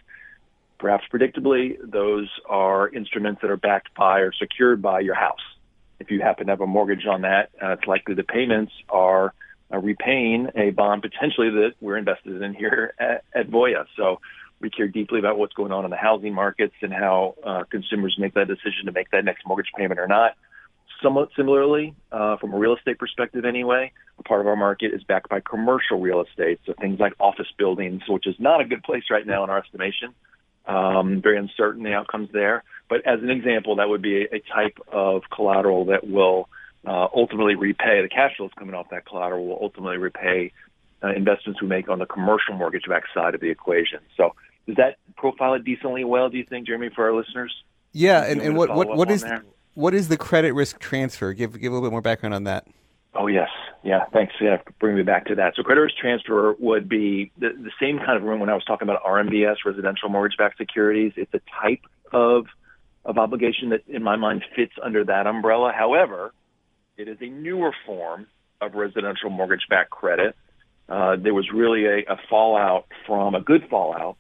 [SPEAKER 4] Perhaps predictably, those are instruments that are backed by or secured by your house. If you happen to have a mortgage on that, uh, it's likely the payments are uh, repaying a bond potentially that we're invested in here at, at Voya. So we care deeply about what's going on in the housing markets and how uh, consumers make that decision to make that next mortgage payment or not. Somewhat similarly, uh, from a real estate perspective anyway, a part of our market is backed by commercial real estate. So things like office buildings, which is not a good place right now in our estimation. Um, very uncertain the outcomes there. But as an example, that would be a, type of collateral that will uh, ultimately repay the cash flows coming off that collateral will ultimately repay uh, investments we make on the commercial mortgage-backed side of the equation. So does that profile it decently well? Do you think, Jeremy, for our listeners?
[SPEAKER 1] Yeah, and, and what what what is what is the credit risk transfer? Give give a little bit more background on that.
[SPEAKER 4] Oh yes, yeah. Thanks. Yeah, bring me back to that. So credit risk transfer would be the, the same kind of room when I was talking about RMBS, residential mortgage-backed securities. It's a type of of obligation that, in my mind, fits under that umbrella. However, it is a newer form of residential mortgage-backed credit. Uh, there was really a, a, fallout from a good fallout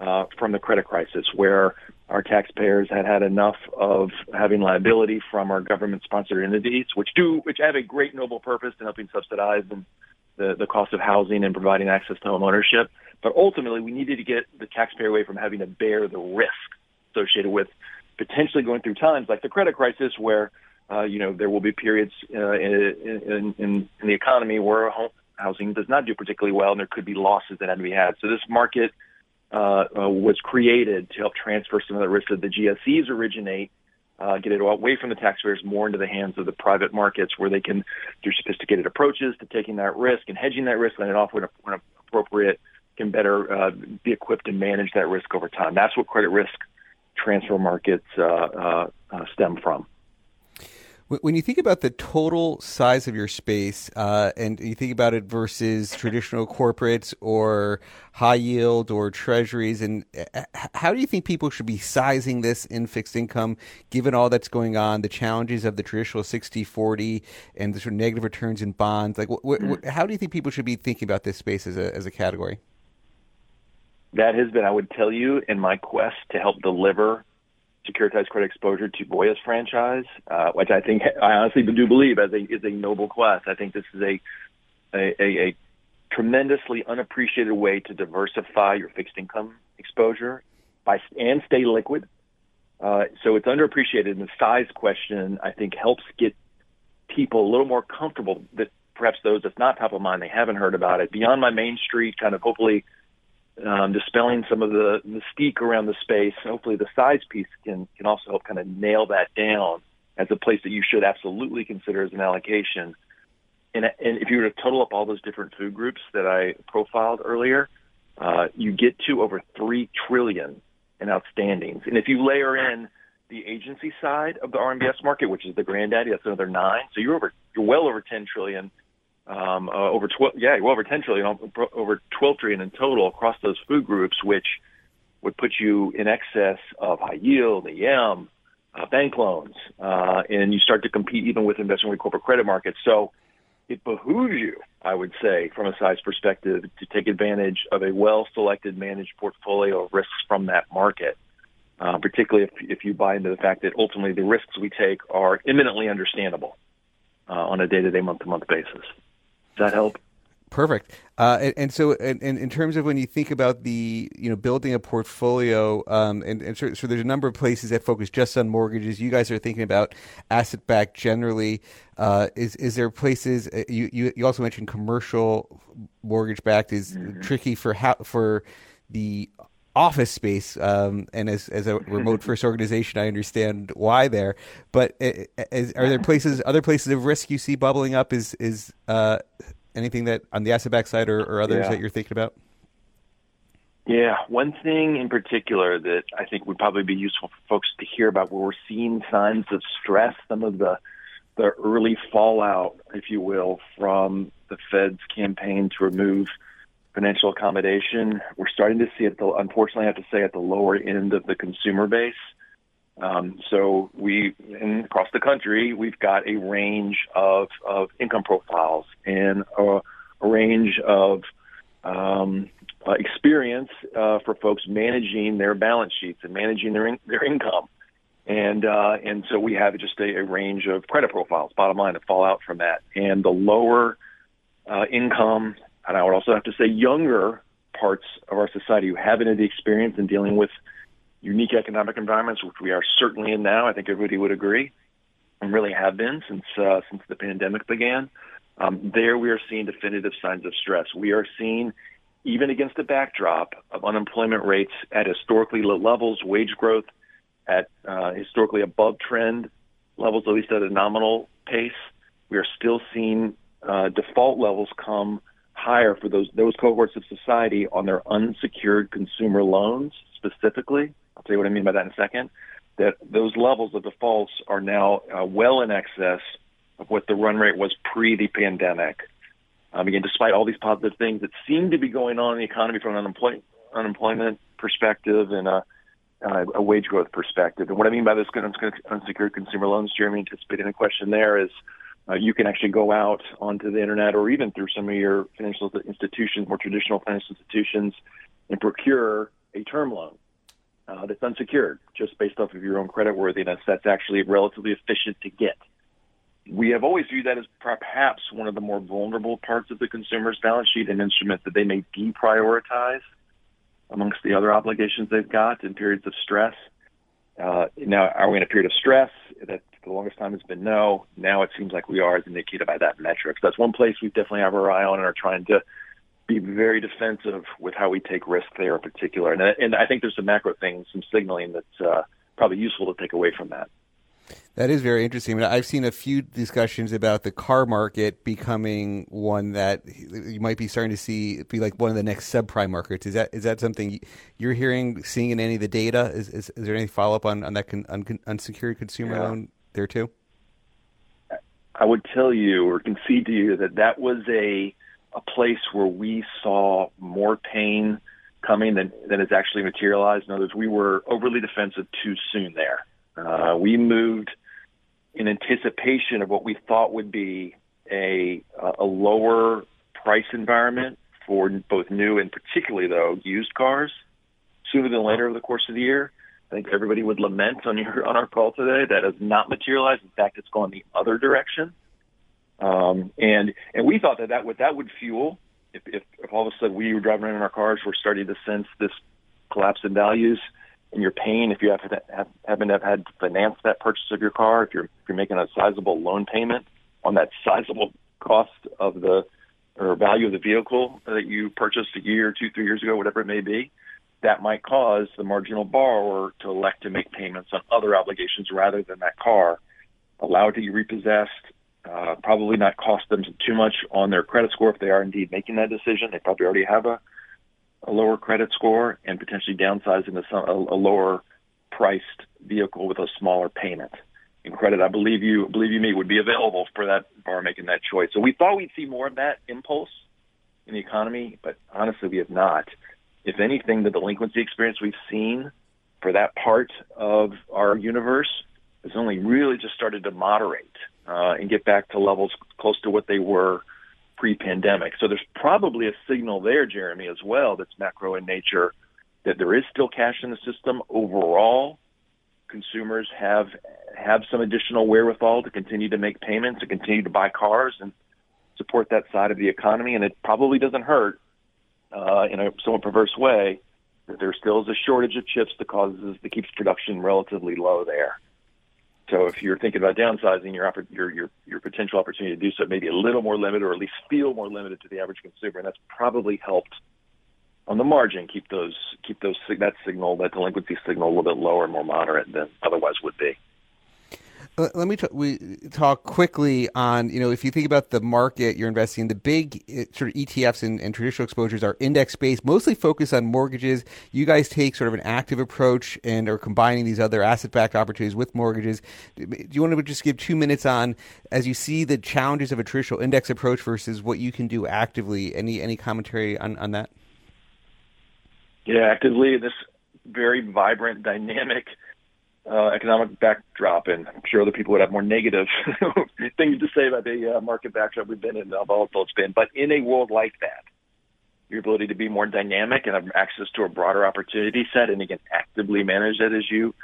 [SPEAKER 4] uh, from the credit crisis, where our taxpayers had had enough of having liability from our government-sponsored entities, which do which have a great noble purpose in helping subsidize the, the cost of housing and providing access to home ownership. But ultimately, we needed to get the taxpayer away from having to bear the risk associated with potentially going through times like the credit crisis, where uh, you know, there will be periods uh, in, in, in the economy where home housing does not do particularly well, and there could be losses that had to be had. So this market uh, uh, was created to help transfer some of the risk that the GSEs originate, uh, get it away from the taxpayers more into the hands of the private markets, where they can do sophisticated approaches to taking that risk and hedging that risk, and it off when, when appropriate can better uh, be equipped to manage that risk over time. That's what credit risk transfer markets uh, stem from.
[SPEAKER 1] When you think about the total size of your space, uh, and you think about it versus traditional corporates or high yield or treasuries, and uh, how do you think people should be sizing this in fixed income, given all that's going on, the challenges of the traditional 60-40 and the sort of negative returns in bonds? Like, wh- wh- how do you think people should be thinking about this space as a as a category?
[SPEAKER 4] That has been, I would tell you, in my quest to help deliver securitized credit exposure to Voya's franchise, uh, which I think I honestly do believe as a is a noble quest. I think this is a a, a, a tremendously unappreciated way to diversify your fixed income exposure by and stay liquid. Uh, so it's underappreciated, and the size question I think helps get people a little more comfortable that perhaps those that's not top of mind they haven't heard about it beyond my main street kind of hopefully um, dispelling some of the mystique around the space. Hopefully, the size piece can can also help kind of nail that down as a place that you should absolutely consider as an allocation. And, and if you were to total up all those different food groups that I profiled earlier, uh, you get to over three trillion in outstandings. And if you layer in the agency side of the RMBS market, which is the granddaddy, that's another nine. So you're over, you're well over 10 trillion um, uh, over 12, yeah, well over 10 trillion, over 12 trillion in total across those food groups, which would put you in excess of high yield, EM, uh, bank loans, uh, and you start to compete even with investment grade corporate credit markets. So it behooves you, I would say, from a size perspective, to take advantage of a well-selected, managed portfolio of risks from that market. Uh, particularly if, if you buy into the fact that ultimately the risks we take are imminently understandable uh, on a day-to-day, month-to-month basis. That help?
[SPEAKER 1] Perfect. Uh, and, and, so, and, and, in terms of when you think about the, you know, building a portfolio, um, and, and so, so, there's a number of places that focus just on mortgages. You guys are thinking about asset backed generally. Uh, is is there places uh, you, you you also mentioned commercial mortgage backed is mm-hmm. tricky for how for the office space. Um, and as, as a remote first organization, I understand why there. But is, are there places, other places of risk you see bubbling up? Is is uh, anything that on the asset back side or, or others yeah. that you're thinking about?
[SPEAKER 4] Yeah, one thing in particular that I think would probably be useful for folks to hear about where we're seeing signs of stress, some of the the early fallout, if you will, from the Fed's campaign to remove financial accommodation. We're starting to see it, the, unfortunately, I have to say, at the lower end of the consumer base. Um, so we, in, across the country, we've got a range of, of income profiles and a, a range of um, uh, experience uh, for folks managing their balance sheets and managing their in, their income. And uh, and so we have just a, a range of credit profiles, bottom line, that fall out from that. And the lower uh, income, and I would also have to say younger parts of our society who haven't had the experience in dealing with unique economic environments, which we are certainly in now. I think everybody would agree, and really have been since uh, since the pandemic began. Um, there, we are seeing definitive signs of stress. We are seeing, even against the backdrop of unemployment rates at historically low levels, wage growth at uh, historically above trend levels, at least at a nominal pace. We are still seeing uh, default levels come higher for those those cohorts of society on their unsecured consumer loans specifically. I'll tell you what I mean by that in a second. That those levels of defaults are now uh, well in excess of what the run rate was pre the pandemic. Um, again, despite all these positive things that seem to be going on in the economy from an unemployment unemployment perspective and a uh, a wage growth perspective. And what I mean by this unsecured consumer loans, Jeremy, anticipating a question there is uh, you can actually go out onto the internet or even through some of your financial institutions, more traditional financial institutions, and procure a term loan uh, that's unsecured just based off of your own credit worthiness. That's actually relatively efficient to get. We have always viewed that as perhaps one of the more vulnerable parts of the consumer's balance sheet, an instrument that they may deprioritize amongst the other obligations they've got in periods of stress. Uh, now, are we in a period of stress? That for the longest time it's been no. Now it seems like we are, as indicated by that metric. So that's one place we definitely have our eye on and are trying to be very defensive with how we take risk there in particular. And, and I think there's some macro things, some signaling that's uh, probably useful to take away from that.
[SPEAKER 1] That is very interesting. I mean, I've seen a few discussions about the car market becoming one that you might be starting to see be like one of the next subprime markets. Is that is that something you're hearing, seeing in any of the data? Is is, is there any follow up on on that con, un, unsecured consumer yeah. loan there too?
[SPEAKER 4] I would tell you or concede to you that that was a a place where we saw more pain coming than than has actually materialized. In other words, we were overly defensive too soon there. Uh, we moved in anticipation of what we thought would be a a lower price environment for both new and particularly though used cars sooner than later over the course of the year. I think everybody would lament on your on our call today that has not materialized. In fact, it's gone the other direction. Um, and and we thought that that would that would fuel if, if if all of a sudden we were driving around in our cars, we're starting to sense this collapse in values and you're paying if you have have, happen to have had to finance that purchase of your car, if you're if you're making a sizable loan payment on that sizable cost of the or value of the vehicle that you purchased a year, two, three years ago, whatever it may be, that might cause the marginal borrower to elect to make payments on other obligations rather than that car, allow it to be repossessed, uh, probably not cost them too much on their credit score if they are indeed making that decision. They probably already have a a lower credit score and potentially downsize into some, a, a lower priced vehicle with a smaller payment. And credit, I believe you, believe you me, would be available for that borrower making that choice. So we thought we'd see more of that impulse in the economy, but honestly, we have not. If anything, the delinquency experience we've seen for that part of our universe has only really just started to moderate uh, and get back to levels close to what they were pre-pandemic. So there's probably a signal there, Jeremy, as well, that's macro in nature, that there is still cash in the system overall. Consumers have have some additional wherewithal to continue to make payments, to continue to buy cars, and support that side of the economy. And it probably doesn't hurt uh, in a somewhat perverse way that there still is a shortage of chips that causes that keeps production relatively low there. So if you're thinking about downsizing, your your your your potential opportunity to do so may be a little more limited, or at least feel more limited to the average consumer, and that's probably helped on the margin keep those keep those that signal that delinquency signal a little bit lower, more moderate than otherwise would be.
[SPEAKER 1] Let me t- we talk quickly on you know if you think about the market you're investing in the big uh, sort of ETFs and, and traditional exposures are index based mostly focused on mortgages. You guys take sort of an active approach and are combining these other asset backed opportunities with mortgages. Do you want to just give two minutes on as you see the challenges of a traditional index approach versus what you can do actively any any commentary on, on that?
[SPEAKER 4] Yeah actively this very vibrant dynamic uh, economic backdrop, and I'm sure other people would have more negative things to say about the uh, market backdrop we've been in, how volatile it's been. But in a world like that, your ability to be more dynamic and have access to a broader opportunity set, and again, actively manage that, as you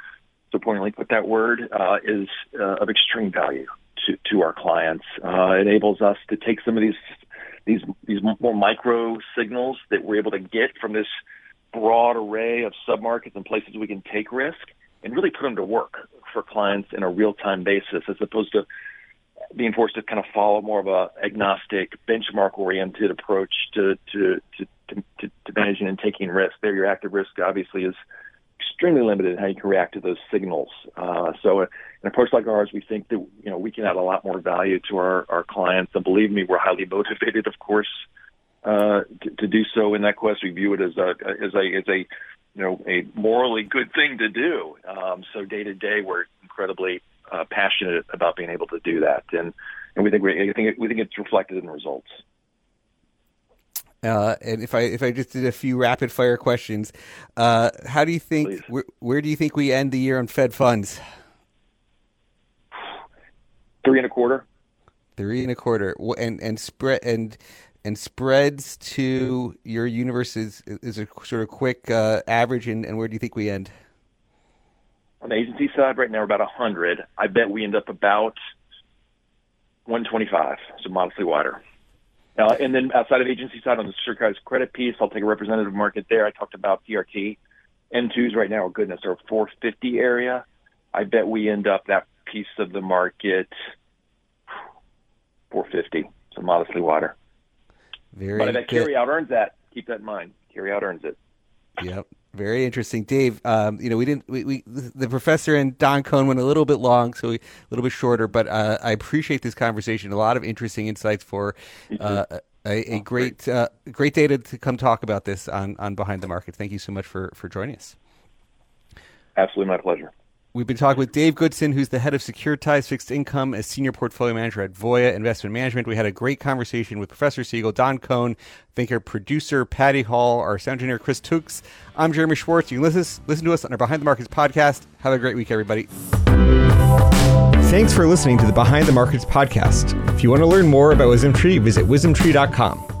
[SPEAKER 4] so put that word, uh, is uh, of extreme value to, to our clients. Uh, enables us to take some of these these these more micro signals that we're able to get from this broad array of submarkets and places we can take risk and really put them to work for clients in a real time basis as opposed to being forced to kind of follow more of a agnostic benchmark oriented approach to to, to to, managing and taking risk. There, your active risk obviously is extremely limited in how you can react to those signals. Uh, so, an approach like ours, we think that you know we can add a lot more value to our, our clients. And believe me, we're highly motivated, of course, uh, to, to do so in that quest. We view it as a as a as a you know a morally good thing to do. Um, so day to day, we're incredibly uh, passionate about being able to do that, and and we think we I think it, we think it's reflected in the results.
[SPEAKER 1] Uh, and if I if I just did a few rapid fire questions, uh, how do you think where, where, do you think we end the year on Fed funds?
[SPEAKER 4] Three and a quarter.
[SPEAKER 1] Three and a quarter, and and spread and and spreads to your universe is, is a sort of quick uh, average, and, and where do you think we end?
[SPEAKER 4] On the agency side, right now we're about 100. I bet we end up about 125, so modestly wider. Uh, and then outside of agency side, on the securitized credit piece, I'll take a representative market there. I talked about CRT. M2s right now, oh goodness, are 450 area. I bet we end up that piece of the market 450, so modestly wider.
[SPEAKER 1] Very
[SPEAKER 4] but that carry out earns that. Keep that in mind. Carry out earns it.
[SPEAKER 1] Yep. Very interesting, Dave. Um, you know, we didn't. We, we, the professor and Don Kohn went a little bit long, so we, a little bit shorter. But uh, I appreciate this conversation. A lot of interesting insights for uh, a, a, great, uh, great day to, to come talk about this on on Behind the Market. Thank you so much for for joining us.
[SPEAKER 4] Absolutely, my pleasure.
[SPEAKER 1] We've been talking with Dave Goodson, who's the head of securitized fixed income as senior portfolio manager at Voya Investment Management. We had a great conversation with Professor Siegel, Don Kohn, thank our producer, Patty Hall, our sound engineer, Chris Tukes. I'm Jeremy Schwartz. You can listen, listen to us on our Behind the Markets podcast. Have a great week, everybody. Thanks for listening to the Behind the Markets podcast. If you want to learn more about WisdomTree, visit wisdomtree.com.